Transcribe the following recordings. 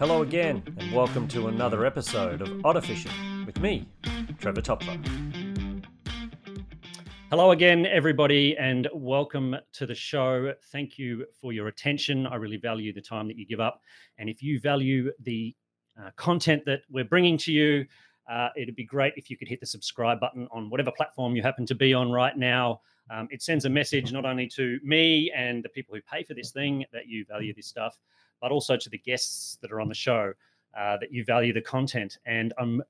Hello again, and welcome to another episode of Otter Fishing with me, Trevor Topfer. Hello again, everybody, and welcome to the show. Thank you for your attention. I really value the time that you give up. And if you value the uh, content that we're bringing to you, uh, it'd be great if you could hit the subscribe button on whatever platform you happen to be on right now. Um, it sends a message not only to me and the people who pay for this thing that you value this stuff, but also to the guests that are on the show uh, that you value the content. And I'm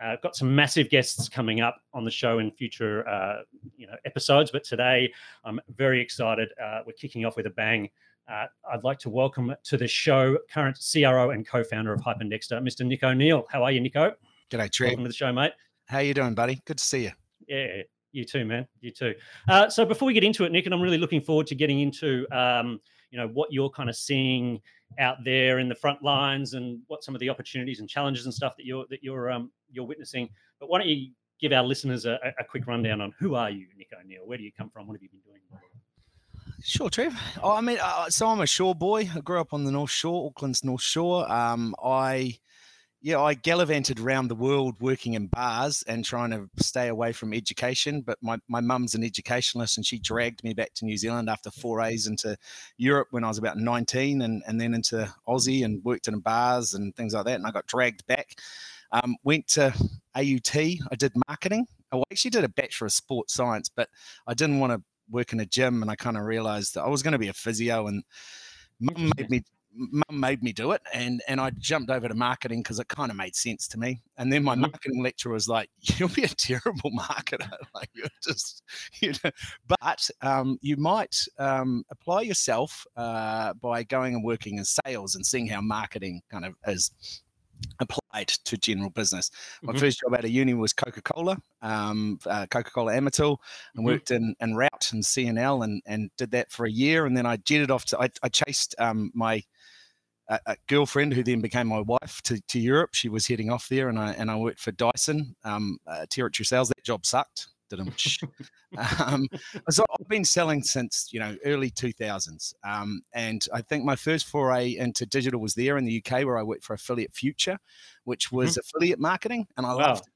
uh, got some massive guests coming up on the show in future, uh, you know, episodes. But today, I'm very excited. Uh, we're kicking off with a bang. Uh, I'd like to welcome to the show current CRO and co-founder of Hype & Dexter, Mr. Nick O'Neill. How are you, Nico? G'day, Trey. Welcome to the show, mate. How you doing, buddy? Good to see you. Yeah, you too, man. You too. Uh, so before we get into it, Nick, and I'm really looking forward to getting into, um, you know, what you're kind of seeing out there in the front lines and what some of the opportunities and challenges and stuff that you're that you're um, you're witnessing. But why don't you give our listeners a, a quick rundown on who are you, Nick O'Neill? Where do you come from? What have you been doing? Sure, Trev. Oh, I mean, uh, so I'm a shore boy. I grew up on the North Shore, Auckland's North Shore. Um, I yeah, I gallivanted around the world working in bars and trying to stay away from education. But my, my mum's an educationalist and she dragged me back to New Zealand after forays into Europe when I was about 19 and, and then into Aussie and worked in bars and things like that. And I got dragged back. Um, went to AUT. I did marketing. I actually did a Bachelor of Sports Science, but I didn't want to work in a gym. And I kind of realized that I was going to be a physio and mum made me mum made me do it and and I jumped over to marketing because it kind of made sense to me. And then my mm-hmm. marketing lecturer was like, You'll be a terrible marketer. like you're just you know, but um, you might um, apply yourself uh, by going and working in sales and seeing how marketing kind of is applied to general business. My mm-hmm. first job out of uni was Coca Cola, um, uh, Coca Cola Amatil, and mm-hmm. worked in, in route and CNL and, and did that for a year. And then I jetted off to, I, I chased um, my a, a, girlfriend who then became my wife to, to Europe. She was heading off there, and I and I worked for Dyson um, uh, territory sales. That job sucked. Didn't. um, so I've been selling since you know early 2000s, um, and I think my first foray into digital was there in the UK, where I worked for Affiliate Future, which was mm-hmm. affiliate marketing, and I wow. loved. It.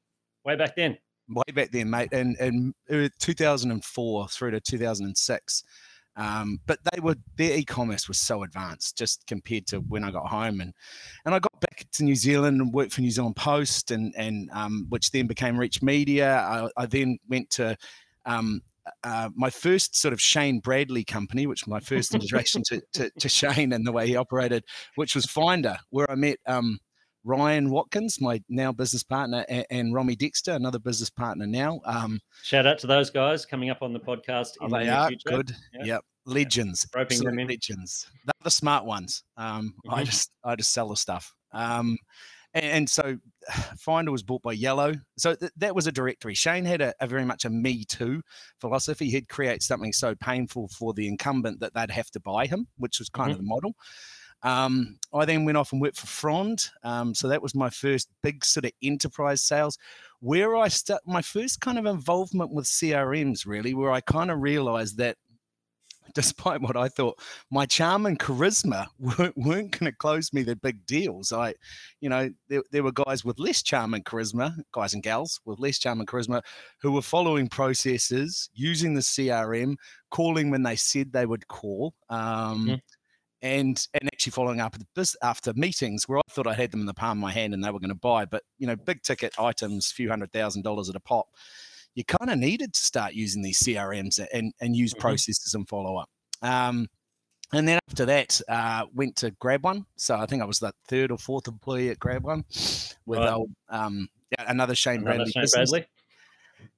Way back then. Way back then, mate, and in uh, 2004 through to 2006. Um, but they were their e-commerce was so advanced just compared to when I got home and and I got back to New Zealand and worked for New Zealand Post and and um, which then became Reach Media. I, I then went to um, uh, my first sort of Shane Bradley company, which was my first introduction to, to, to, Shane and the way he operated, which was Finda, where I met um, Ryan Watkins, my now business partner, and, and Romy Dexter, another business partner now. Um, Shout out to those guys coming up on the podcast. Oh, they the are future. good. Yeah. Yep, legends. Yeah. Roping them in. Legends. They're the smart ones. Um, mm-hmm. I just I just sell the stuff. Um, and, and, so Finda was bought by Yellow. So th- that was a directory. Shane had a, a, very much a me too philosophy. He'd create something so painful for the incumbent that they'd have to buy him, which was kind mm-hmm. of the model. Um, I then went off and worked for Frond. Um, so that was my first big sort of enterprise sales, where I start my first kind of involvement with CRMs, really, where I kind of realized that despite what I thought, my charm and charisma weren't, weren't going to close me the big deals. I, you know, there, there were guys with less charm and charisma, guys and gals with less charm and charisma, who were following processes, using the CRM, calling when they said they would call. Um, mm-hmm and and actually following up after meetings where I thought I had them in the palm of my hand and they were going to buy, but you know, big ticket items, few hundred thousand dollars at a pop, you kind of needed to start using these CRMs and and use mm-hmm. processes and follow up. Um, and then after that, uh, went to GrabOne. So I think I was the third or fourth employee at GrabOne with right. old, um, another Shane another Bradley. Shane Bradley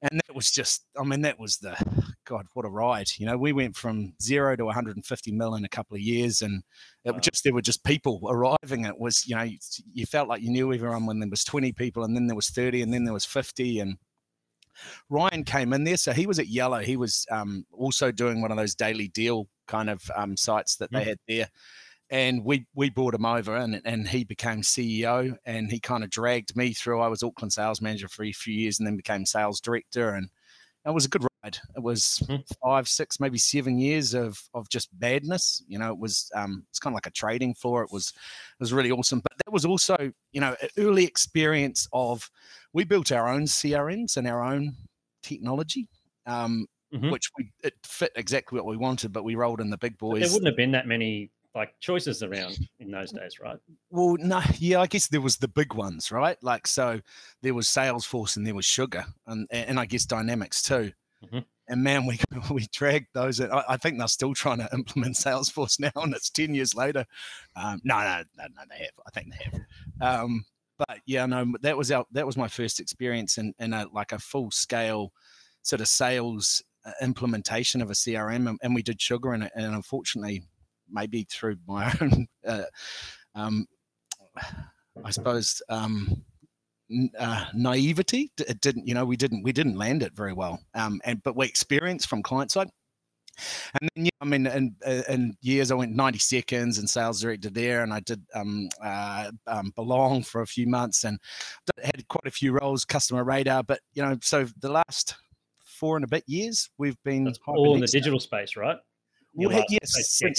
and that was just i mean that was the god what a ride you know? We went from zero to 150 mil in a couple of years and it wow. just there were just people arriving. It was you know you, you, felt like you knew everyone when there was 20 people and then there was 30 and then there was 50 and ryan came in there. So he was at yellow. He was um, also doing one of those daily deal kind of um, sites that they mm. had there and we we brought him over and, and he became CEO and he kind of dragged me through. I was Auckland sales manager for a few years and then became sales director and it was a good ride. It was mm-hmm. five, six, maybe seven years of of just badness. You know, it was um, it's kind of like a trading floor. It was it was really awesome. But that was also you know an early experience of we built our own CRMs and our own technology. Um, mm-hmm. Which we it fit exactly what we wanted, but we rolled in the big boys. But there wouldn't have been that many like choices around in those days, right? Well, no, yeah, I guess there was the big ones, right? Like so, there was Salesforce and there was Sugar, and and I guess Dynamics too. Mm-hmm. And man, we we dragged those. I, I, think they're still trying to implement Salesforce now, and it's ten years later. Um, no, no, no, no, they have. I think they have. Um, but yeah, no, that was our that was my first experience in in a like a full scale sort of sales uh, implementation of a CRM, and, and we did Sugar, and, and unfortunately maybe through my own, uh, um, I suppose, um, uh, naivety. It didn't, you know, we didn't we didn't land it very well. Um, and but we experienced from client side. And then, yeah, I mean, in, in years, I went 90 seconds and sales director there, and I did um, uh, um, belong for a few months and had quite a few roles, customer radar. But, you know, so the last four and a bit years, we've been all in the digital space, right? Well, yes, since,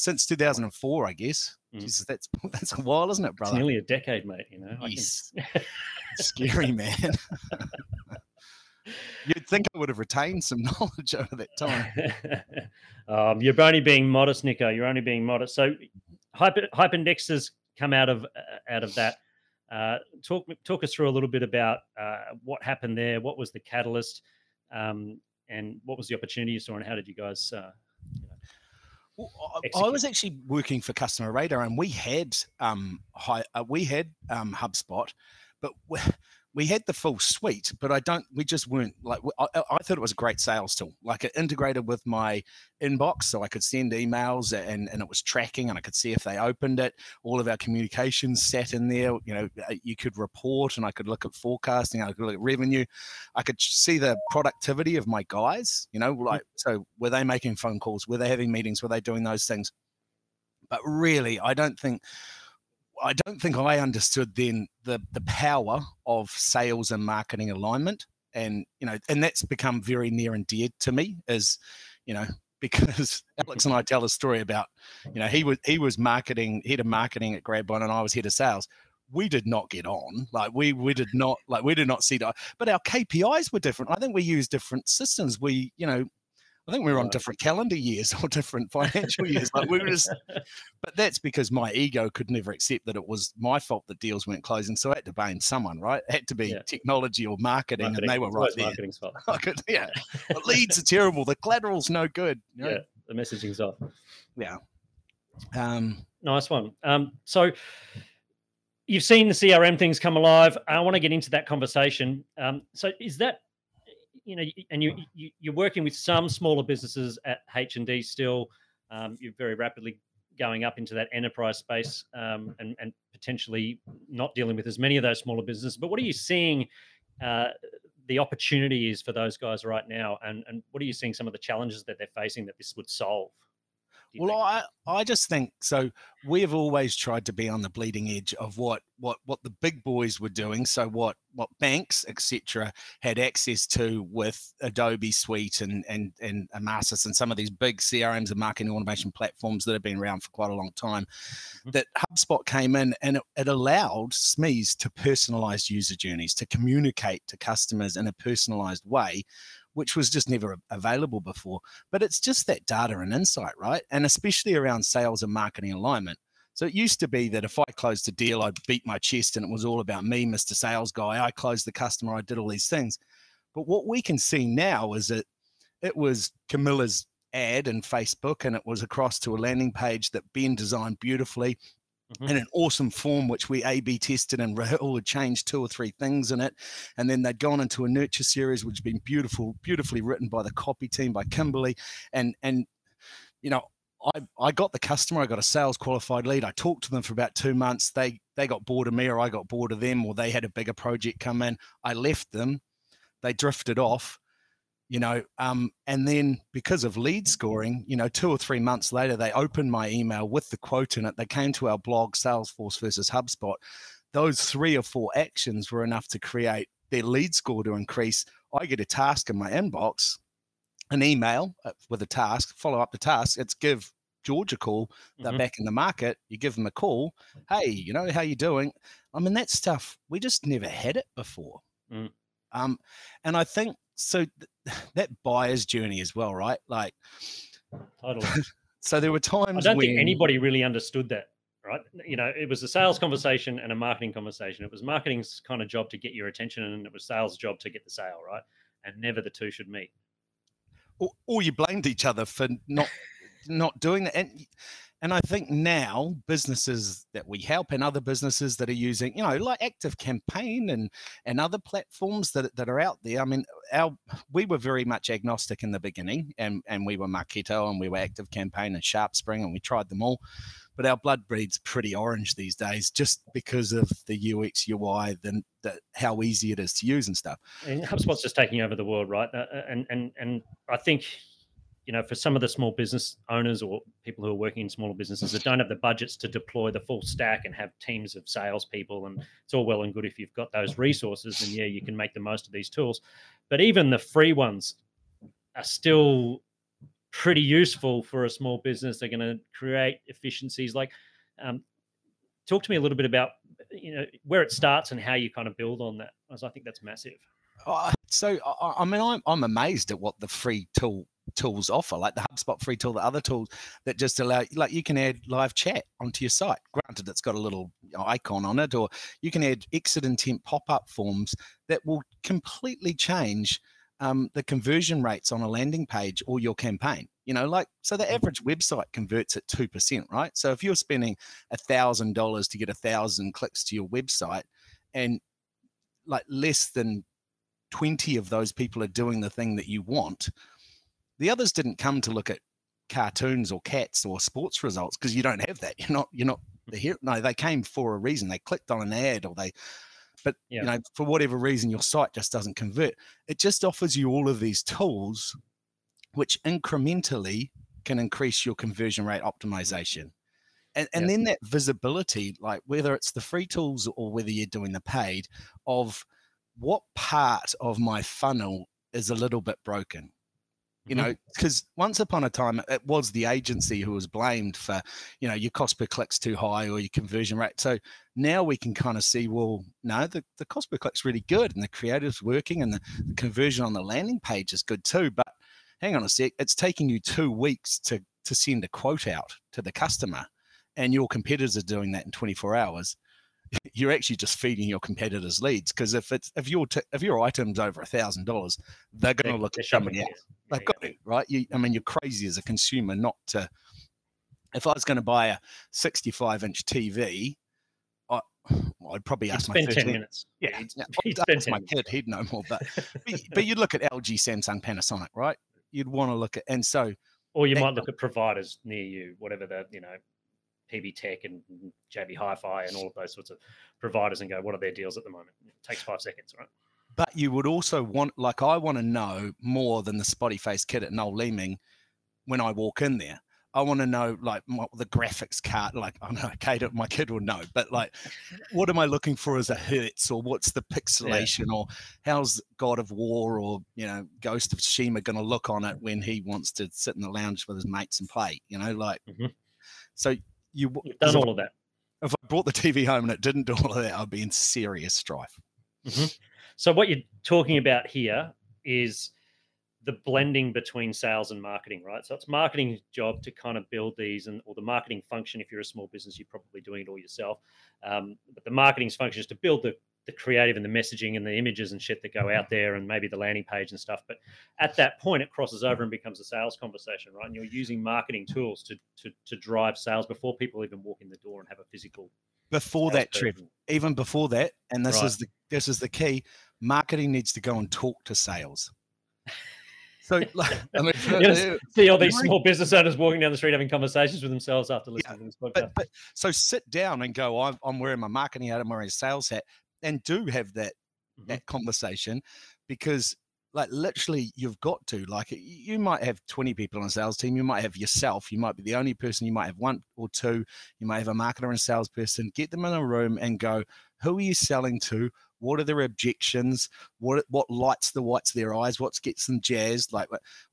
since 2004, I guess. Mm. Jesus, that's that's a while, isn't it, brother? It's nearly a decade, mate. You know. Yes. Can... Scary man. You'd think I would have retained some knowledge over that time. um, you're only being modest, Nico. You're only being modest. So, hyper come out of uh, out of that. Uh, talk talk us through a little bit about uh, what happened there. What was the catalyst, um, and what was the opportunity you saw, and how did you guys uh, I was actually working for Customer Radar, and we had um, high, uh, we had um, HubSpot, but we had the full suite, but I don't. We just weren't like. I, I, thought it was a great sales tool. Like it integrated with my inbox, so I could send emails, and and it was tracking, and I could see if they opened it. All of our communications sat in there. You know, uh, you could report, and I could look at forecasting. I could look at revenue. I could see the productivity of my guys. You know, like so, were they making phone calls? Were they having meetings? Were they doing those things? But really, I don't think I don't think I understood then the the power of sales and marketing alignment, and you know, and that's become very near and dear to me. Is you know because Alex and I tell a story about you know he was he was marketing head of marketing at GrabOne and I was head of sales. We did not get on. Like we we did not like we did not see that. But our KPIs were different. I think we used different systems. We you know I think we were on different calendar years or different financial years. Like we were just, but that's because my ego could never accept that it was my fault that deals weren't closing. So I had to blame someone, right? It had to be yeah. technology or marketing, marketing, and they were right there. Marketing's fault. Could, yeah, the leads are terrible. The collateral's no good. You know? Yeah, the messaging's off. Yeah. Um, nice one. Um, so you've seen the CRM things come alive. I want to get into that conversation. Um, so is that you know, and you, you you're working with some smaller businesses at H and D still. Um, you're very rapidly going up into that enterprise space um, and, and potentially not dealing with as many of those smaller businesses. But what are you seeing uh, the opportunity is for those guys right now? And, and what are you seeing some of the challenges that they're facing that this would solve? Well, think? I I just think so. We have always tried to be on the bleeding edge of what what what the big boys were doing. So what what banks etc. had access to with Adobe Suite and and and Emarsys and some of these big CRMs and marketing automation platforms that have been around for quite a long time. Mm-hmm. That HubSpot came in and it, it allowed SMEs to personalize user journeys to communicate to customers in a personalized way which was just never available before. But it's just that data and insight, right? And especially around sales and marketing alignment. So it used to be that if I closed a deal, I'd beat my chest and it was all about me, Mr. Sales Guy. I closed the customer, I did all these things. But what we can see now is that it was Camilla's ad in Facebook and it was across to a landing page that Ben designed beautifully mm-hmm. in an awesome form, which we A B tested and Rahul had changed two or three things in it. And then they'd gone into a nurture series, which had been beautiful, beautifully written by the copy team by Kimberly. And, and, you know, I, I got the customer, I got a sales qualified lead. I talked to them for about two months. They they got bored of me or I got bored of them or they had a bigger project come in. I left them. They drifted off you know um, and then because of lead scoring you know two or three months later they opened my email with the quote in it they came to our blog salesforce versus hubspot those three or four actions were enough to create their lead score to increase I get a task in my inbox, an email uh, with a task, follow up the task. It's give George a call. They're mm-hmm. back in the market. You give them a call. Hey, you know how you doing? I mean, that stuff we just never had it before. Mm. Um, and I think so. Th- that buyer's journey as well, right? Like, totally. so there were times. I don't when... think anybody really understood that. Right, you know, it was a sales conversation and a marketing conversation. It was marketing's kind of job to get your attention, and it was sales' job to get the sale, right? And never the two should meet. Or, you blamed each other for not not doing that. And and I think now businesses that we help and other businesses that are using, you know, like Active Campaign and and other platforms that, that are out there. I mean, our we were very much agnostic in the beginning, and and we were Marketo and we were Active Campaign and SharpSpring, and we tried them all. But our blood breeds pretty orange these days, just because of the UX UI, then how easy it is to use and stuff. And HubSpot's just taking over the world, right? Uh, and and and I think you know, for some of the small business owners or people who are working in smaller businesses that don't have the budgets to deploy the full stack and have teams of salespeople, and it's all well and good if you've got those resources, and yeah, you can make the most of these tools. But even the free ones are still pretty useful for a small business. They're going to create efficiencies. Like, um, talk to me a little bit about you know where it starts and how you kind of build on that, because I think that's massive. Uh, so I, I mean, I'm I'm amazed at what the free tool tools offer, like the HubSpot free tool, the other tools that just allow, like you can add live chat onto your site. Granted, it's got a little icon on it, or you can add exit intent pop up forms that will completely change um, the conversion rates on a landing page or your campaign. You know, like so the average website converts at two percent, right? So if you're spending a thousand dollars to get a thousand clicks to your website, and like less than 20 of those people are doing the thing that you want, the others didn't come to look at cartoons or cats or sports results because you don't have that. You're not you're not the hero. No, they came for a reason. They clicked on an ad or they but yeah. you know, for whatever reason your site just doesn't convert. It just offers you all of these tools which incrementally can increase your conversion rate optimization. And, and yeah. then that visibility, like whether it's the free tools or whether you're doing the paid, of what part of my funnel is a little bit broken you mm-hmm. know because once upon a time it was the agency who was blamed for you know your cost per click's too high or your conversion rate. So now we can kind of see well no the, the cost per click's really good and the creative's working and the, the conversion on the landing page is good too. But hang on a sec it's taking you two weeks to to send a quote out to the customer and your competitors are doing that in 24 hours you're actually just feeding your competitors leads because if it's if your t- if your item's over a thousand dollars, they're going to look at somebody else. They've got to right. You, I mean, you're crazy as a consumer not to. If I was going to buy a 65 inch TV, I, i'd probably ask my 10 minutes. Yeah, I'd ask my kid. He'd know more. But but, but you'd look at LG, Samsung, Panasonic, right? You'd want to look at and so. Or you might look at providers near you, whatever the you know PB Tech and JB Hi-Fi and all of those sorts of providers and go, what are their deals at the moment? It takes five seconds, right? But you would also want, like, I want to know more than the spotty face kid at Noel Leeming when I walk in there. I want to know like my, the graphics card. Like I know, Kate, my kid will know, but like, what am I looking for as a hertz, or what's the pixelation, yeah. or how's God of War or you know Ghost of Shima going to look on it when he wants to sit in the lounge with his mates and play? You know, like, mm-hmm. so you You've done all of that. If I brought the TV home and it didn't do all of that, I'd be in serious strife. Mm-hmm. So what you're talking about here is the blending between sales and marketing, right? So it's marketing's job to kind of build these, and or the marketing function. If you're a small business, you're probably doing it all yourself. Um, but the marketing's function is to build the the creative and the messaging and the images and shit that go out mm-hmm. there and maybe the landing page and stuff. But at that point, it crosses over and becomes a sales conversation, right? And you're using marketing tools to to, to drive sales before people even walk in the door and have a physical. Before that, trip, even before that, and this right. is the this is the key. Marketing needs to go and talk to sales. So, like, I mean, uh, uh, see all these small business owners walking down the street having conversations with themselves after listening yeah, to this podcast. But, but, so sit down and go. I'm, I'm wearing my marketing hat. I'm wearing a sales hat and do have that mm-hmm. that conversation because like literally you've got to like you might have 20 people on a sales team you might have yourself you might be the only person you might have one or two you might have a marketer and salesperson get them in a room and go Who are you selling to? What are their objections? What what lights the whites of their eyes? What gets them jazzed? Like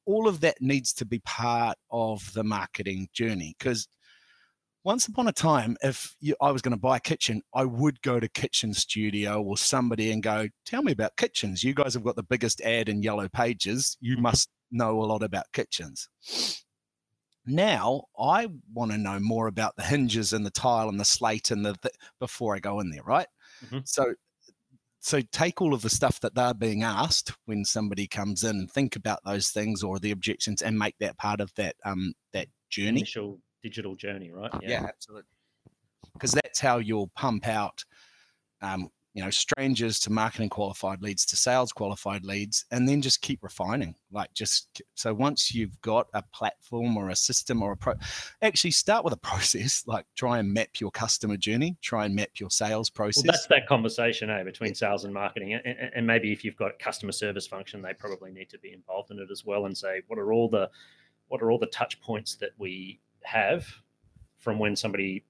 all of that needs to be part of the marketing journey because once upon a time, if you, I was going to buy a kitchen, I would go to Kitchen Studio or somebody and go, "Tell me about kitchens. You guys have got the biggest ad in Yellow Pages. You mm-hmm. must know a lot about kitchens." Now I want to know more about the hinges and the tile and the slate and the th- before I go in there, right? Mm-hmm. So so take all of the stuff that they're being asked when somebody comes in and think about those things or the objections and make that part of that um that journey initial digital journey, right? Yeah, yeah absolutely. Because that's how you'll pump out, um, you know, strangers to marketing qualified leads to sales qualified leads, and then just keep refining. Like just so once you've got a platform or a system or a pro, actually start with a process. Like try and map your customer journey, try and map your sales process. Well, that's that conversation, eh, between sales and marketing, and, and maybe if you've got customer service function, they probably need to be involved in it as well, and say what are all the what are all the touch points that we have from when somebody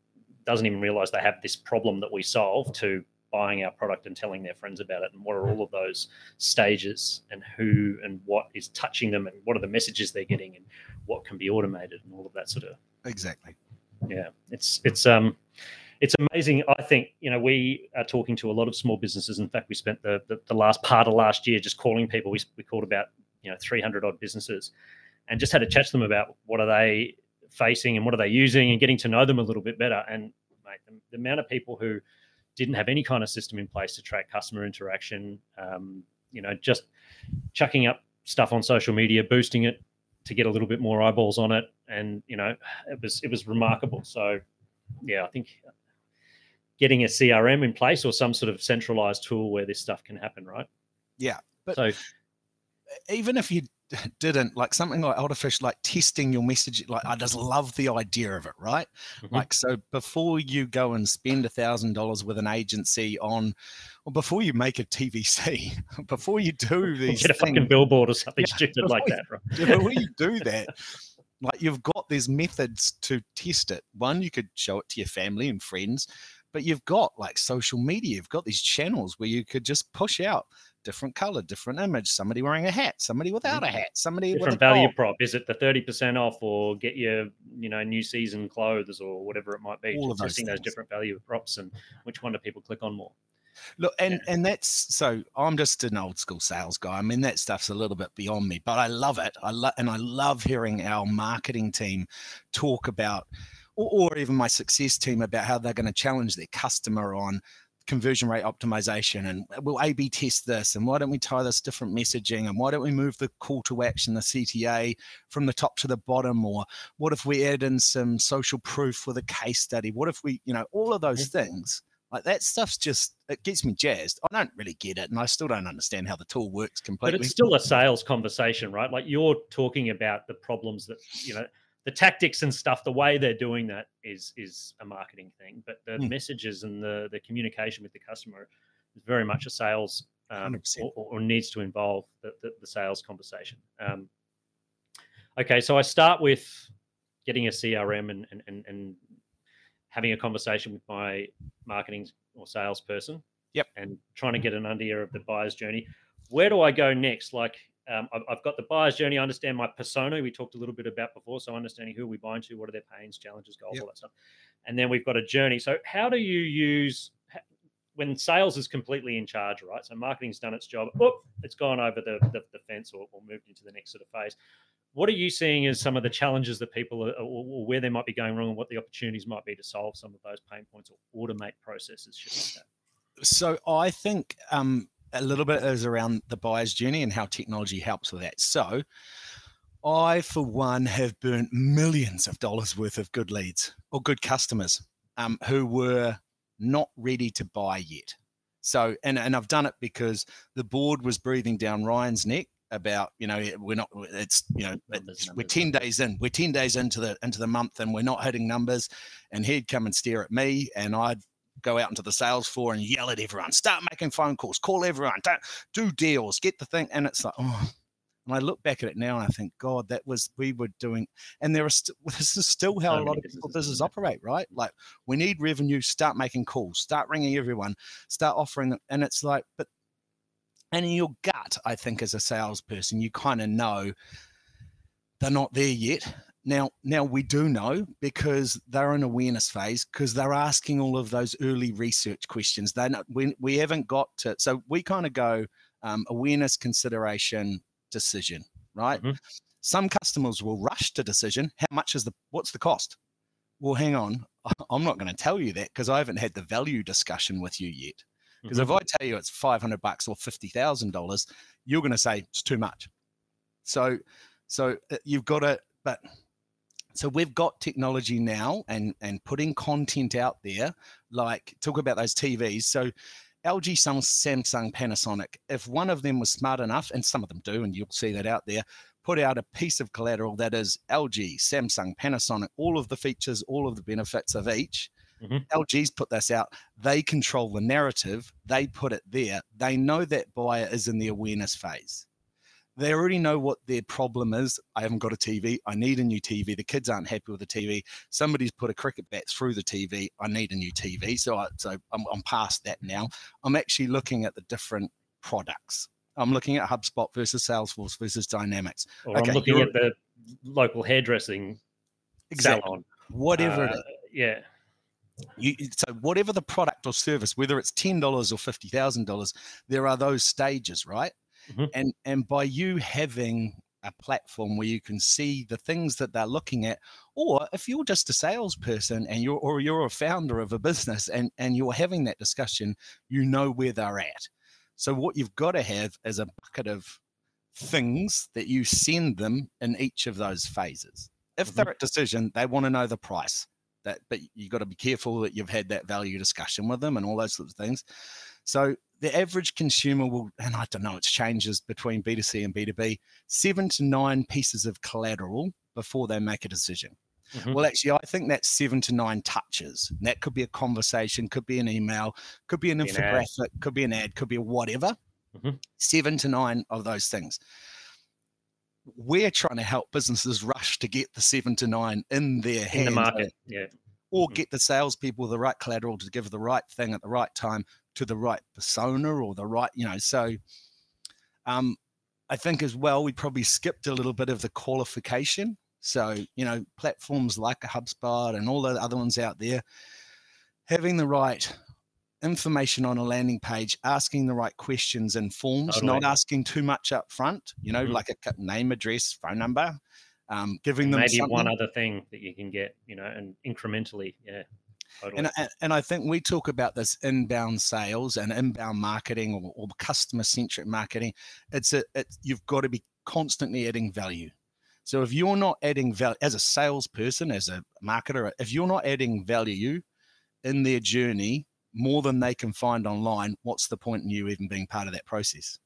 doesn't even realize they have this problem that we solve to buying our product and telling their friends about it and what are all of those stages and who and what is touching them and what are the messages they're getting and what can be automated and all of that sort of exactly. Yeah it's it's um it's amazing i think you know we are talking to a lot of small businesses. In fact we spent the the, the last part of last year just calling people. We, we called about you know 300 odd businesses and just had to chat to them about what are they facing and what are they using and getting to know them a little bit better. And mate, the, the amount of people who didn't have any kind of system in place to track customer interaction, um, you know, just chucking up stuff on social media, boosting it to get a little bit more eyeballs on it, and you know, it was it was remarkable. So, yeah, I think getting a CRM in place or some sort of centralized tool where this stuff can happen, right? Yeah, but so even if you didn't like something like artificial like testing your message like i just love the idea of it right mm-hmm. like so before you go and spend a thousand dollars with an agency on or before you make a tvc before you do these get a things, fucking billboard or something yeah, stupid like that right? before you do that like you've got these methods to test it one you could show it to your family and friends but you've got like social media you've got these channels where you could just push out different color, different image, somebody wearing a hat, somebody without a mm-hmm. hat, somebody different with a value prop. Is it the 30% off or get your, you know, new season clothes or whatever it might be? All of those, things. those different value props and which one do people click on more? Look, and yeah. and that's so I'm just an old school sales guy. I mean, that stuff's a little bit beyond me, but I love it. I love and I love hearing our marketing team talk about, or, or even my success team about how they're going to challenge their customer on conversion rate optimization and we'll A B test this and why don't we tie this different messaging and why don't we move the call to action, the CTA from the top to the bottom or what if we add in some social proof with a case study? What if we, you know, all of those things like that stuff's just it gets me jazzed. I don't really get it, and I still don't understand how the tool works completely. But it's still a sales conversation, right? Like you're talking about the problems that you know the tactics and stuff, the way they're doing that is is a marketing thing, but the mm. messages and the the communication with the customer is very much a sales um, or, or, needs to involve the, the, the sales conversation. Um, okay, so I start with getting a CRM and, and and and having a conversation with my marketing or salesperson. Yep. And trying to get an idea of the buyer's journey. Where do I go next? Like um, I've, I've, got the buyer's journey. I understand my persona. We talked a little bit about before. So understanding who we buying to, what are their pains, challenges, goals, yep. all that stuff. And then we've got a journey. So how do you use when sales is completely in charge, right? So marketing's done its job. It's gone over the, the, the fence or, or, moved into the next sort of phase. What are you seeing as some of the challenges that people are, or, or where they might be going wrong and what the opportunities might be to solve some of those pain points or automate processes? Should So I think um, a little bit is around the buyer's journey and how technology helps with that. So, I, for one, have burnt millions of dollars worth of good leads or good customers um, who were not ready to buy yet. So, and, and I've done it because the board was breathing down Ryan's neck about, you know, we're not, it's, you know, it's, we're 10 days in, we're 10 days into the, into the month and we're not hitting numbers. And he'd come and stare at me and I'd go out into the sales floor and yell at everyone, start making phone calls, call everyone, don't do deals, get the thing. And it's like, oh, And I look back at it now and I think, God, that was we were doing, and there are st- this is still how so a lot of people businesses operate, right? Like we need revenue, start making calls, start ringing everyone, start offering them, and it's like, but and in your gut, I think as a salesperson, you kind of know they're not there yet. Now, now we do know because they're in awareness phase because they're asking all of those early research questions. They we we haven't got to so we kind of go um, awareness, consideration, decision, right? Mm-hmm. Some customers will rush to decision. How much is the what's the cost? Well, hang on, I'm not going to tell you that because I haven't had the value discussion with you yet. Because mm-hmm. if I tell you it's 500 bucks or fifty thousand dollars, you're going to say it's too much. So, so uh, you've got to, but so we've got technology now and and putting content out there like talk about those tvs so lg samsung panasonic if one of them was smart enough and some of them do and you'll see that out there put out a piece of collateral that is lg samsung panasonic all of the features all of the benefits of each Mm-hmm. LG's put this out. They control the narrative. They put it there. They know that buyer is in the awareness phase they already know what their problem is. I haven't got a TV. I need a new TV. The kids aren't happy with the TV. Somebody's put a cricket bat through the TV. I need a new TV. So, I, so I'm, I'm past that now. I'm actually looking at the different products. I'm looking at HubSpot versus Salesforce versus Dynamics. Or okay, I'm looking at the local hairdressing exactly. salon. Whatever. Uh, yeah. You, so whatever the product or service, whether it's ten dollars or fifty thousand dollars, there are those stages, right? Mm-hmm. And and by you having a platform where you can see the things that they're looking at, or if you're just a salesperson and you're or you're a founder of a business and, and you're having that discussion, you know where they're at. So what you've got to have is a bucket of things that you send them in each of those phases. If mm-hmm. they're at decision, they want to know the price. That, but you've got to be careful that you've had that value discussion with them and all those sorts of things. So the average consumer will, and I don't know, it changes between B2C and B2B, seven to nine pieces of collateral before they make a decision. Mm-hmm. Well, actually, I think that's seven to nine touches. That could be a conversation, could be an email, could be an be infographic, an could be an ad, could be whatever. Mm-hmm. Seven to nine of those things. We're trying to help businesses rush to get the seven to nine in their hands. In the market, yeah. Or mm-hmm. get the salespeople the right collateral to give the right thing at the right time to the right persona or the right, you know, so um, I think as well, we probably skipped a little bit of the qualification. So, you know, platforms like a HubSpot and all the other ones out there, having the right information on a landing page, asking the right questions and forms, totally. not asking too much up front, you know, mm-hmm. like a name, address, phone number, um, giving them maybe something. one other thing that you can get, you know, and incrementally, yeah. Totally. And, and I think we talk about this inbound sales and inbound marketing or, or customer centric marketing. It's a it's, you've got to be constantly adding value. So if you're not adding value as a salesperson, as a marketer, if you're not adding value in their journey more than they can find online, what's the point in you even being part of that process?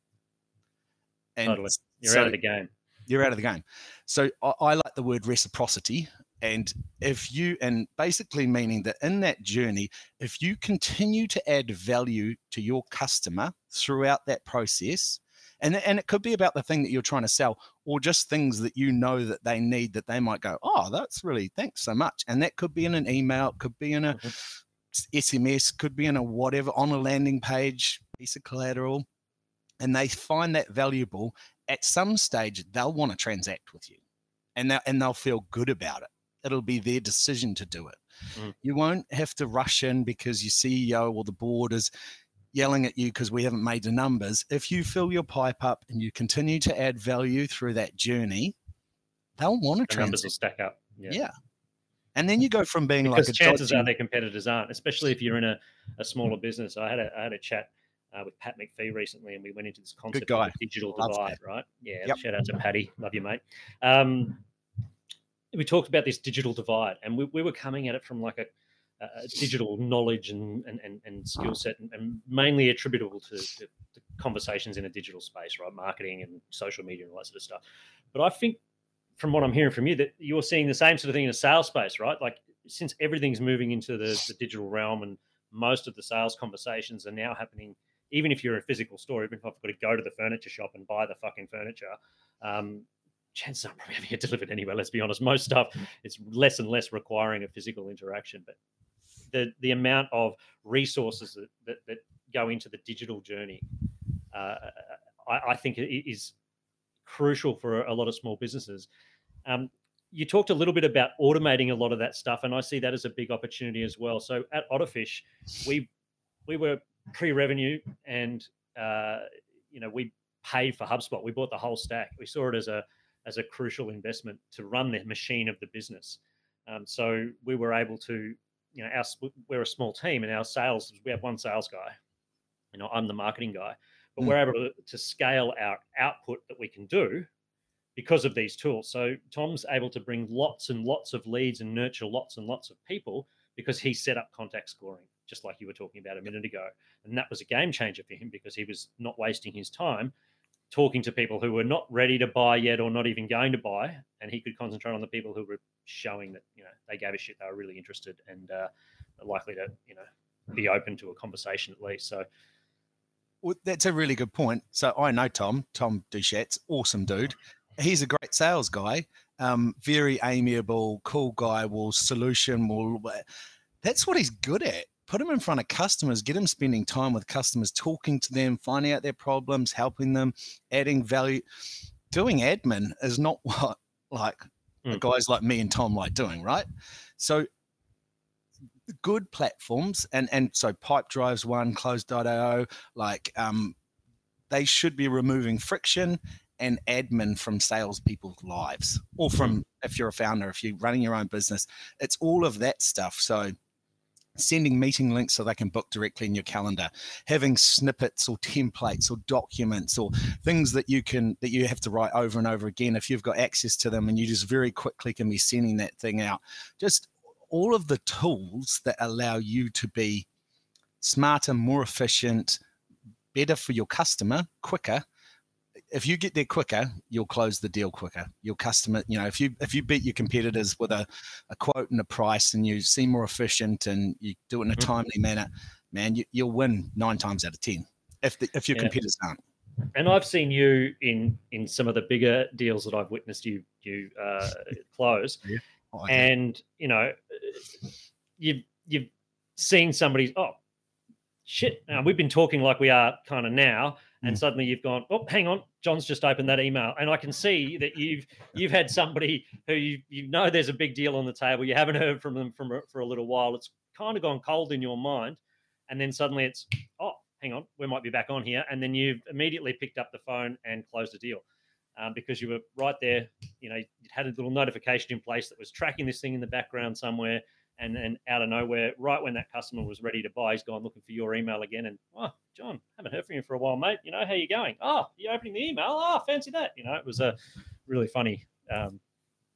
And totally. You're so, out of the game. You're out of the game. So I, I like the word reciprocity and if you, and basically meaning that in that journey, if you continue to add value to your customer throughout that process, and, and it could be about the thing that you're trying to sell or just things that you know that they need that they might go, oh, that's really, thanks so much. And that could be in an email, could be in a mm-hmm. SMS, could be in a whatever, on a landing page, piece of collateral. And they find that valuable. At some stage, they'll want to transact with you and, they and they'll feel good about it it'll be their decision to do it. Mm. You won't have to rush in because your CEO or the board is yelling at you because we haven't made the numbers. If you fill your pipe up and you continue to add value through that journey, they'll want to the numbers will stack up. Yeah. yeah. And then you go from being because like chances dodgy... are their competitors aren't, especially if you're in a, a smaller business. I had a I had a chat uh, with Pat McPhee recently, and we went into this concept of digital Love divide. That. Right? Yeah. Yep. Shout out to Patty. Love you, mate. Um, we talked about this digital divide, and we, we were coming at it from like a, a digital knowledge and and, and, and skill set, and, and, mainly attributable to, to, to, conversations in a digital space, right? Marketing and social media and all that sort of stuff. But I think, from what I'm hearing from you, that you're seeing the same sort of thing in a sales space, right? Like since everything's moving into the, the digital realm, and most of the sales conversations are now happening even if you're a physical store, even if I've got to go to the furniture shop and buy the fucking furniture, um, chances are probably having it delivered anywhere. Let's be honest. Most stuff is less and less requiring a physical interaction, but the the amount of resources that that, that go into the digital journey, uh, I, I, think is crucial for a lot of small businesses. Um, you talked a little bit about automating a lot of that stuff, and I see that as a big opportunity as well. So at Otterfish, we we were pre-revenue, and uh, you know we paid for HubSpot. We bought the whole stack. We saw it as a as a crucial investment to run the machine of the business. Um, so we were able to, you know, our we're a small team, and our sales we have one sales guy. You know, I'm the marketing guy, but mm. we're able to, to scale our output that we can do because of these tools. So Tom's able to bring lots and lots of leads and nurture lots and lots of people because he set up contact scoring, just like you were talking about a minute ago. And that was a game changer for him because he was not wasting his time talking to people who were not ready to buy yet or not even going to buy. And he could concentrate on the people who were showing that, you know, they gave a shit, they were really interested and uh, likely to, you know, be open to a conversation at least. So, well, that's a really good point. So I know Tom, Tom Duchette's awesome dude he's a great sales guy, um, very amiable, cool guy. Will solution will. That's what he's good at. Put them in front of customers, get them spending time with customers, talking to them, finding out their problems, helping them, adding value. Doing admin is not what like mm. guys like me and Tom like doing, right? So good platforms and and so Pipedrive's one close.io like um they should be removing friction and admin from salespeople's lives, or from mm-hmm. if you're a founder, if you're running your own business, it's all of that stuff. So sending meeting links so they can book directly in your calendar having snippets or templates or documents or things that you can that you have to write over and over again if you've got access to them and you just very quickly can be sending that thing out. Just all of the tools that allow you to be smarter more efficient better for your customer quicker if you get there quicker, you'll close the deal quicker. Your customer, you know, if you if you beat your competitors with a, a quote and a price, and you seem more efficient and you do it in a mm-hmm. timely manner, man, you, will win nine times out of ten. If the, if your yeah. competitors aren't. And I've seen you in in some of the bigger deals that I've witnessed you you uh, close, yeah. oh, and you know, you've you've seen somebody's oh shit. Now we've been talking like we are kind of now and mm. suddenly you've gone, oh, hang on, John's just opened that email, and I can see that you've you've had somebody who you you know there's a big deal on the table. You haven't heard from them from for a little while. It's kind of gone cold in your mind, and then suddenly it's oh, hang on, we might be back on here, and then you've immediately picked up the phone and closed the deal. Um, because you were right there, you know, you had a little notification in place that was tracking this thing in the background somewhere and then out of nowhere, right when that customer was ready to buy, he's gone looking for your email again. And oh, John, haven't heard from you for a while, mate. You know how you going? Oh, you opening the email? Oh, fancy that. You know, it was a really funny, um,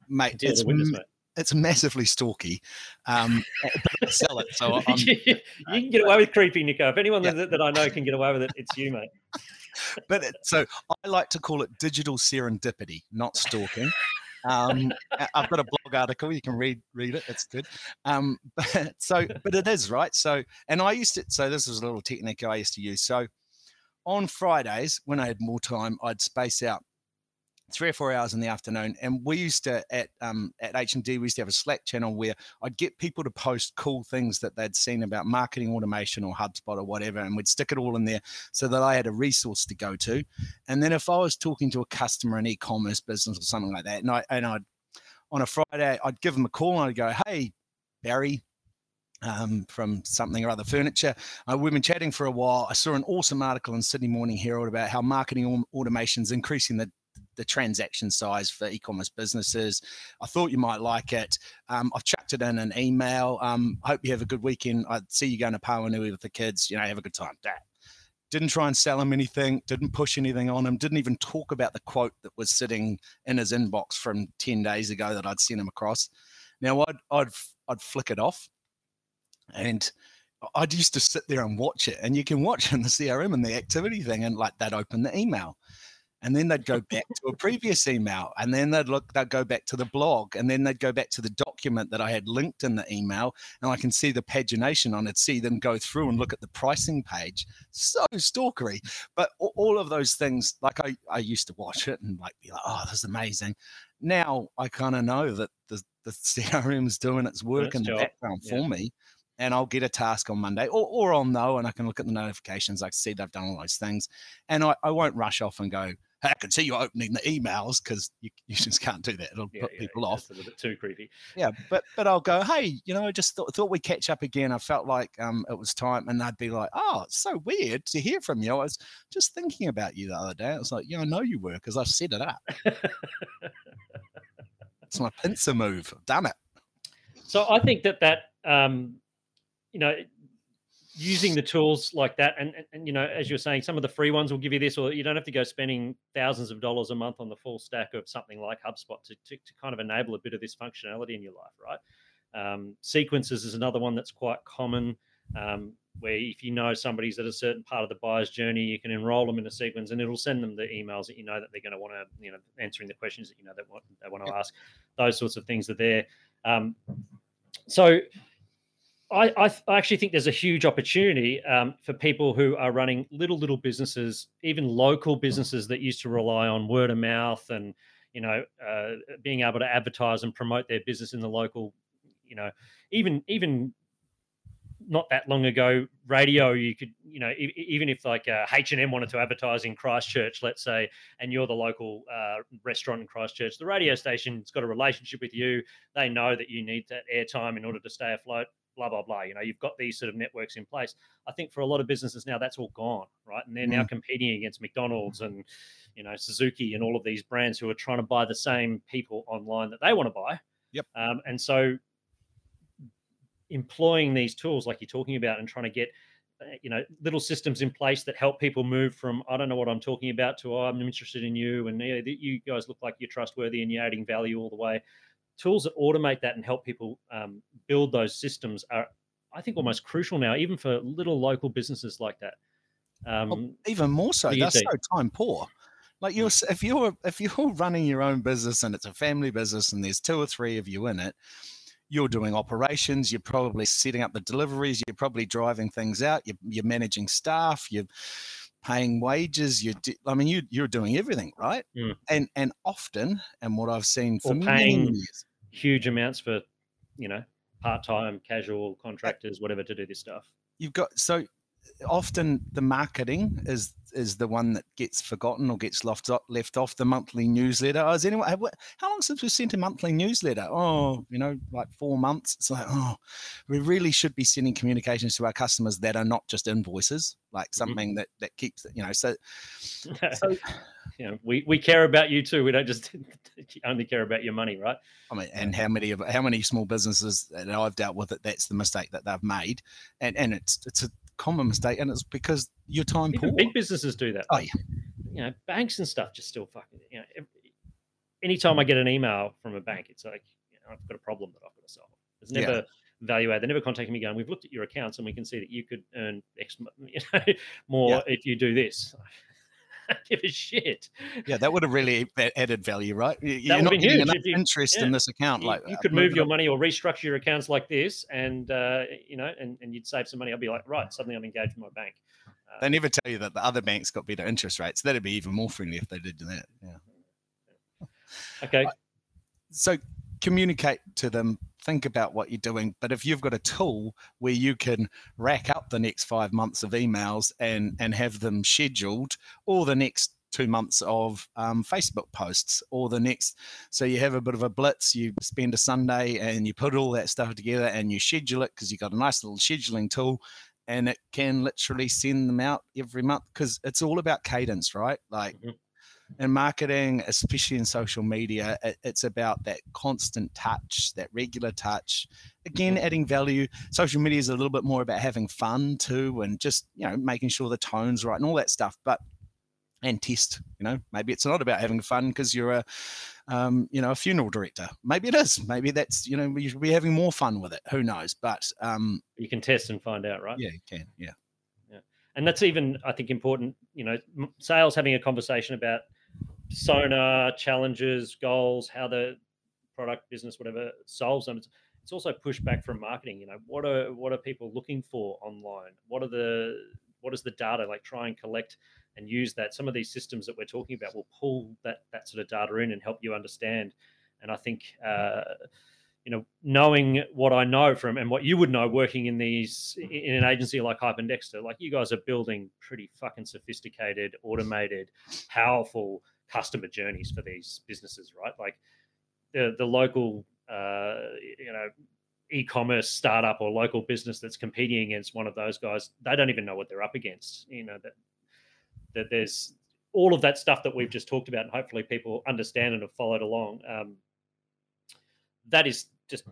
mate. It's, mate. it's massively stalky. Um, sell it. So I'm, you can get away with creepy, Nico. If anyone yeah. that, that I know can get away with it, it's you, mate. but it, so I like to call it digital serendipity, not stalking. Um, I've got a blog article you can read read it. It's good. Um, but, so, but it is right. So, and I used to. So this was a little technique I used to use. So, on Fridays when I had more time, I'd space out three or four hours in the afternoon. And we used to at um, at H and D, we used to have a Slack channel where I'd get people to post cool things that they'd seen about marketing automation or HubSpot or whatever, and we'd stick it all in there so that I had a resource to go to. And then if I was talking to a customer in e-commerce business or something like that, and I and I'd on a Friday, I'd give them a call and I'd go, "Hey, Barry." Um, from something or other furniture. Uh, we've been chatting for a while. I saw an awesome article in Sydney Morning Herald about how marketing automation is increasing the the transaction size for e-commerce businesses. I thought you might like it. Um, I've chucked it in an email. Um, hope you have a good weekend. I see you going to Pauanui with the kids. You know, have a good time. Dad. didn't try and sell him anything. Didn't push anything on him. Didn't even talk about the quote that was sitting in his inbox from ten days ago that I'd sent him across. Now I'd I'd I'd flick it off, and I'd used to sit there and watch it, and you can watch in the CRM and the activity thing, and like that open the email and then they'd go back to a previous email, and then they'd look, they'd go back to the blog, and then they'd go back to the document that I had linked in the email, and I can see the pagination on it, see them go through and look at the pricing page. So stalkery, but all of those things, like I, I used to watch it and like be like, oh, this is amazing. Now I kind of know that the the CRM is doing its work in the job. background yeah. for me and I'll get a task on Monday, or, or I'll know and I can look at the notifications. I can see they've done all those things, and I, I won't rush off and go. Hey, I can see you opening the emails because you, you just can't do that. It'll yeah, put yeah, people off. a little bit too creepy. Yeah, but but I'll go. Hey, you know, I just thought, thought we'd catch up again. I felt like um it was time, and they'd be like, "Oh, it's so weird to hear from you. I was just thinking about you the other day." I was like, "Yeah, I know you were because I've set it up." it's my pincer move. I've done it. So I think that that um, you know, using the tools like that, and, and, and you know, as you're saying, some of the free ones will give you this, or you don't have to go spending thousands of dollars a month on the full stack of something like HubSpot to, to, to kind of enable a bit of this functionality in your life, right? Um, sequences is another one that's quite common. Um, where if you know somebody's at a certain part of the buyer's journey, you can enroll them in a sequence, and it'll send them the emails that you know that they're going to want to, you know, answering the questions that you know that want, they want to ask. Those sorts of things are there. Um, so I, I, I, actually think there's a huge opportunity um, for people who are running little little businesses, even local businesses that used to rely on word of mouth and you know uh, being able to advertise and promote their business in the local, you know, even even not that long ago, radio you could you know e- even if like H and M wanted to advertise in Christchurch, let's say, and you're the local uh, restaurant in Christchurch, the radio station's got a relationship with you. They know that you need that airtime in order to stay afloat blah blah blah. You know, you've got these sort of networks in place. I think for a lot of businesses now, that's all gone, right? And they're mm. now competing against McDonald's and you know Suzuki and all of these brands who are trying to buy the same people online that they want to buy. Yep. Um, and so employing these tools like you're talking about and trying to get uh, you know little systems in place that help people move from i don't know what i'm talking about to oh, i'm interested in you and you, know, you guys look like you're trustworthy and you're adding value all the way tools that automate that and help people um, build those systems are, I think, almost crucial now, even for little local businesses like that. Um, well, even more so, that's so time poor. Like you're, if you're if you're running your own business and it's a family business and there's two or three of you in it, you're doing operations. You're probably setting up the deliveries. You're probably driving things out. You're, you're managing staff. You're paying wages. You, I mean, you you're doing everything right, mm. and and often, and what I've seen for paying years, huge amounts for, you know, part time, casual contractors, whatever, to do this stuff. You've got so often the marketing is is the one that gets forgotten or gets left left off the monthly newsletter. Oh, is anyone how long since we sent a monthly newsletter? Oh, you know, like four months. It's like oh, we really should be sending communications to our customers that are not just invoices, like mm-hmm. something mm-hmm. that that keeps you know. So, so you know, we we care about you too. We don't just only care about your money, right? I mean, and how many of how many small businesses that I've dealt with that that's the mistake that they've made, and and it's it's a common mistake, and it's because your time Even poor. Big businesses do that. Oh yeah. You know, banks and stuff just still fucking. You know, every, anytime I get an email from a bank, it's like you know, I've got a problem that I've got to solve. There's never yeah. value add. They never contact me going, "We've looked at your accounts and we can see that you could earn X, you know, more yeah. if you do this." give a shit. Yeah, that would have really added value, right? You're not getting enough you, interest yeah, in this account. You, like you uh, could move your money or restructure your accounts like this, and uh, you know, and, and you'd save some money. I'd be like, right, suddenly I'm engaged with my bank. Uh, they never tell you that the other banks got better interest rates. That'd be even more friendly if they did that. Yeah. Okay. So communicate to them think about what you're doing but if you've got a tool where you can rack up the next five months of emails and and have them scheduled or the next two months of um, facebook posts or the next so you have a bit of a blitz you spend a sunday and you put all that stuff together and you schedule it because you've got a nice little scheduling tool and it can literally send them out every month because it's all about cadence right? Like mm-hmm in marketing, especially in social media, it, it's about that constant touch, that regular touch. Again, mm-hmm. adding value. Social media is a little bit more about having fun too, and just you know making sure the tone's right and all that stuff. But and test, you know, maybe it's not about having fun because you're a, um, you know, a funeral director. Maybe it is. Maybe that's you know you should be having more fun with it. Who knows? But um, you can test and find out, right? Yeah, you can. Yeah and that's even I think important. You know, sales having a conversation about persona, challenges, goals, how the product, business, whatever solves them. It's, it's also pushback from marketing. You know, what are what are people looking for online? What are the what is the data like? Try and collect and use that. Some of these systems that we're talking about will pull that that sort of data in and help you understand. And I think uh, you know, knowing what I know from and what you would know working in these in an agency like Hype and Dexter, like you guys are building pretty fucking sophisticated, automated, powerful customer journeys for these businesses, right? Like the the local, uh, you know, e-commerce startup or local business that's competing against one of those guys, they don't even know what they're up against. You know that that there's all of that stuff that we've just talked about, and hopefully people understand and have followed along. Um, that is just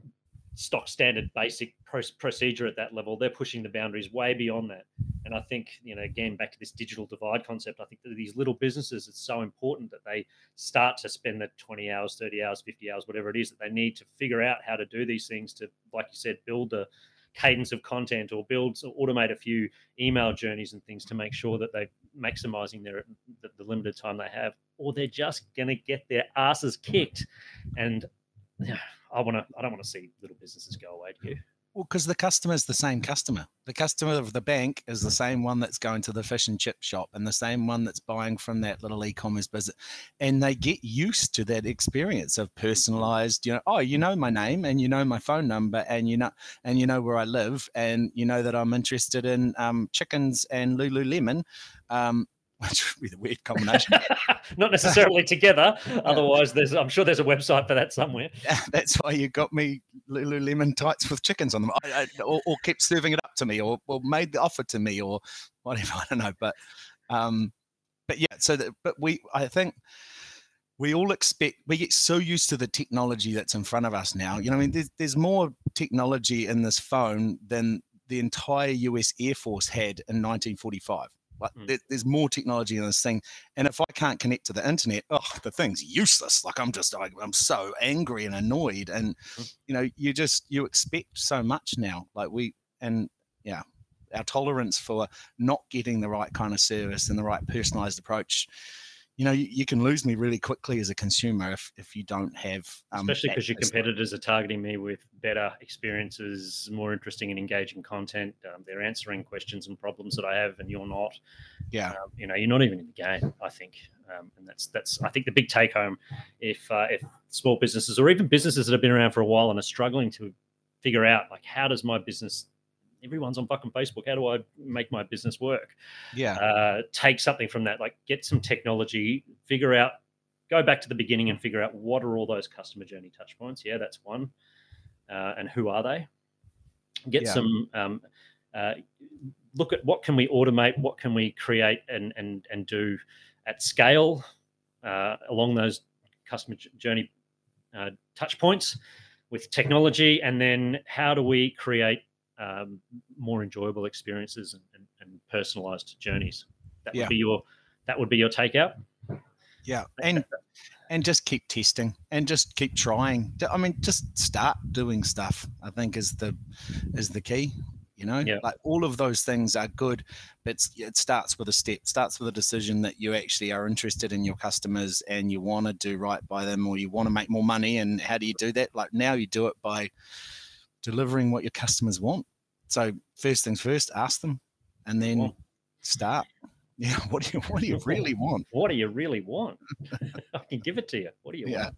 stock standard basic procedure at that level. They're pushing the boundaries way beyond that. And I think, you know, again, back to this digital divide concept, I think that these little businesses, it's so important that they start to spend the 20 hours, 30 hours, 50 hours, whatever it is, that they need to figure out how to do these things to, like you said, build the cadence of content or build or automate a few email journeys and things to make sure that they're maximizing their the, the limited time they have, or they're just going to get their asses kicked. And yeah, I want to. I don't want to see little businesses go away. Do you? Well, because the customer is the same customer. The customer of the bank is the same one that's going to the fish and chip shop and the same one that's buying from that little e-commerce business. And they get used to that experience of personalized, you know, oh, you know my name and you know my phone number and you know and you know where I live and you know that I'm interested in um, chickens and Lululemon. Um, which would be the weird combination. Not necessarily together. Otherwise, there's I'm sure there's a website for that somewhere. Yeah, that's why you got me Lululemon tights with chickens on them, I, I, or, or, kept serving it up to me, or, or made the offer to me, or whatever. I don't know, but um, but yeah. So that, but we, I think we all expect we get so used to the technology that's in front of us now. You know, I mean, there's, there's more technology in this phone than the entire U.S. Air Force had in 1945. Like mm. there, there's more technology in this thing, and if I can't connect to the internet, oh, the thing's useless. Like I'm just, I, am so angry and annoyed, and mm. you know, you just you expect so much now. Like we, and yeah, our tolerance for not getting the right kind of service and the right personalized approach you know, you, you, can lose me really quickly as a consumer if, if you don't have. Um, Especially because your competitors are targeting me with better experiences, more interesting and engaging content. Um, they're answering questions and problems that I have, and you're not. Yeah. Um, you know, you're not even in the game. I think, um, and that's that's I think the big take home. If uh, if small businesses or even businesses that have been around for a while and are struggling to figure out like how does my business everyone's on fucking Facebook. How do I make my business work? Yeah. Uh, take something from that, like get some technology, figure out, go back to the beginning and figure out what are all those customer journey touch points. Yeah, that's one. Uh, and who are they? Get yeah. some, um, uh, look at what can we automate, what can we create and, and, and do at scale uh, along those customer journey uh, touch points with technology. And then how do we create um, more enjoyable experiences and, and, and, personalized journeys. That yeah. would be your that would be your takeout. Yeah, and and just keep testing and just keep trying. I mean, just start doing stuff. I think is the is the key. You know, yeah. like all of those things are good, but it starts with a step. Starts with a decision that you actually are interested in your customers and you want to do right by them, or you want to make more money. And how do you do that? Like now, you do it by delivering what your customers want. So first things first, ask them, and then start. Yeah, what do you what do you really want? What do you really want? I can give it to you. What do you yeah. want?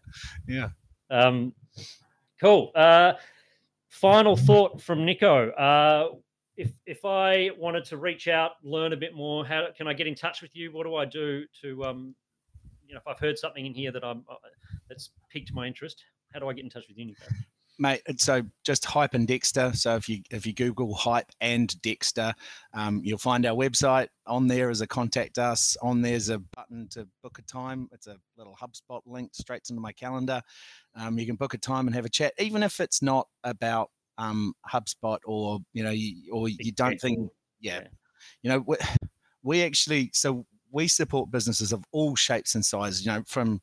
Yeah. Um, cool. Uh, final thought from Nico. Uh, if if I wanted to reach out, learn a bit more, how can I get in touch with you? What do I do to um, you know, if I've heard something in here that I'm uh, that's piqued my interest, how do I get in touch with you, Nico? Mate. So just hype and Dexter. So if you if you Google hype and Dexter, um, you'll find our website. On there is a contact us. On there's a button to book a time. It's a little HubSpot link straight into my calendar. Um, you can book a time and have a chat, even if it's not about um, HubSpot or you know you, or you don't think yeah, you know we, we actually so we support businesses of all shapes and sizes. You know from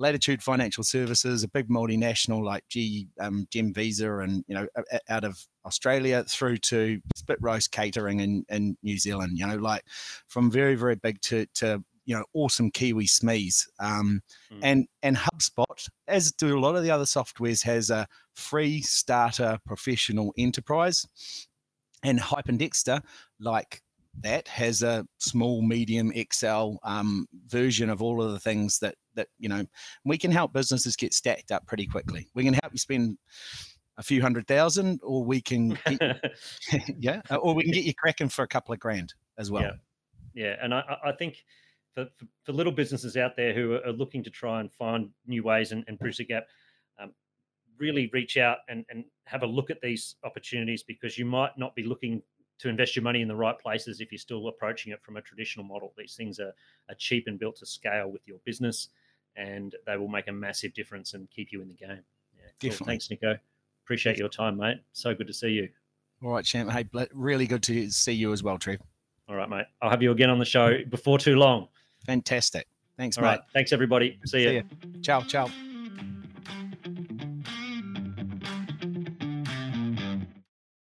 Latitude Financial Services, a big multinational like G, um, Gem Visa, and you know, out of Australia through to Spit Roast Catering in, in New Zealand. You know, like from very very big to to you know awesome Kiwi SMEs. Um, mm. And and HubSpot, as do a lot of the other softwares, has a free starter professional enterprise, and Hype and Dexter, like that has a small, medium, XL um, version of all of the things that that you know we can help businesses get stacked up pretty quickly. We can help you spend a few hundred thousand, or we can, get, yeah, or we can get you cracking for a couple of grand as well. Yeah, yeah, and I, I think for, for, for little businesses out there who are looking to try and find new ways and, and bridge the gap, um, really reach out and, and have a look at these opportunities because you might not be looking to invest your money in the right places if you're still approaching it from a traditional model. These things are, are cheap and built to scale with your business, and they will make a massive difference and keep you in the game. Yeah, cool. Definitely. Thanks, Nico. Appreciate your time, mate. So good to see you. All right, champ. Hey, really good to see you as well, Trev. All right, mate. I'll have you again on the show before too long. Fantastic. Thanks, All mate. Right. Thanks, everybody. See, see you. Ciao, ciao.